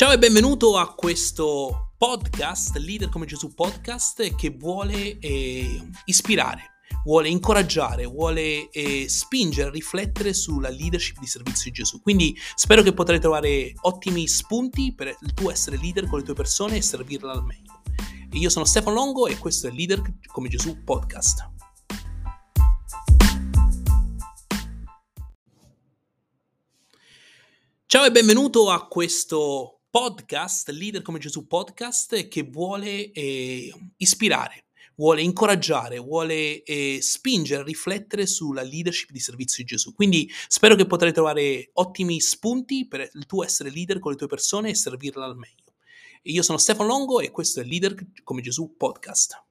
Ciao e benvenuto a questo podcast, Leader come Gesù podcast, che vuole eh, ispirare, vuole incoraggiare, vuole eh, spingere a riflettere sulla leadership di servizio di Gesù. Quindi spero che potrai trovare ottimi spunti per il tuo essere leader con le tue persone e servirla al meglio. Io sono Stefano Longo e questo è Leader come Gesù podcast. Ciao e benvenuto a questo podcast, Leader come Gesù podcast, che vuole eh, ispirare, vuole incoraggiare, vuole eh, spingere a riflettere sulla leadership di servizio di Gesù. Quindi spero che potrai trovare ottimi spunti per il tuo essere leader con le tue persone e servirla al meglio. Io sono Stefano Longo e questo è Leader come Gesù podcast.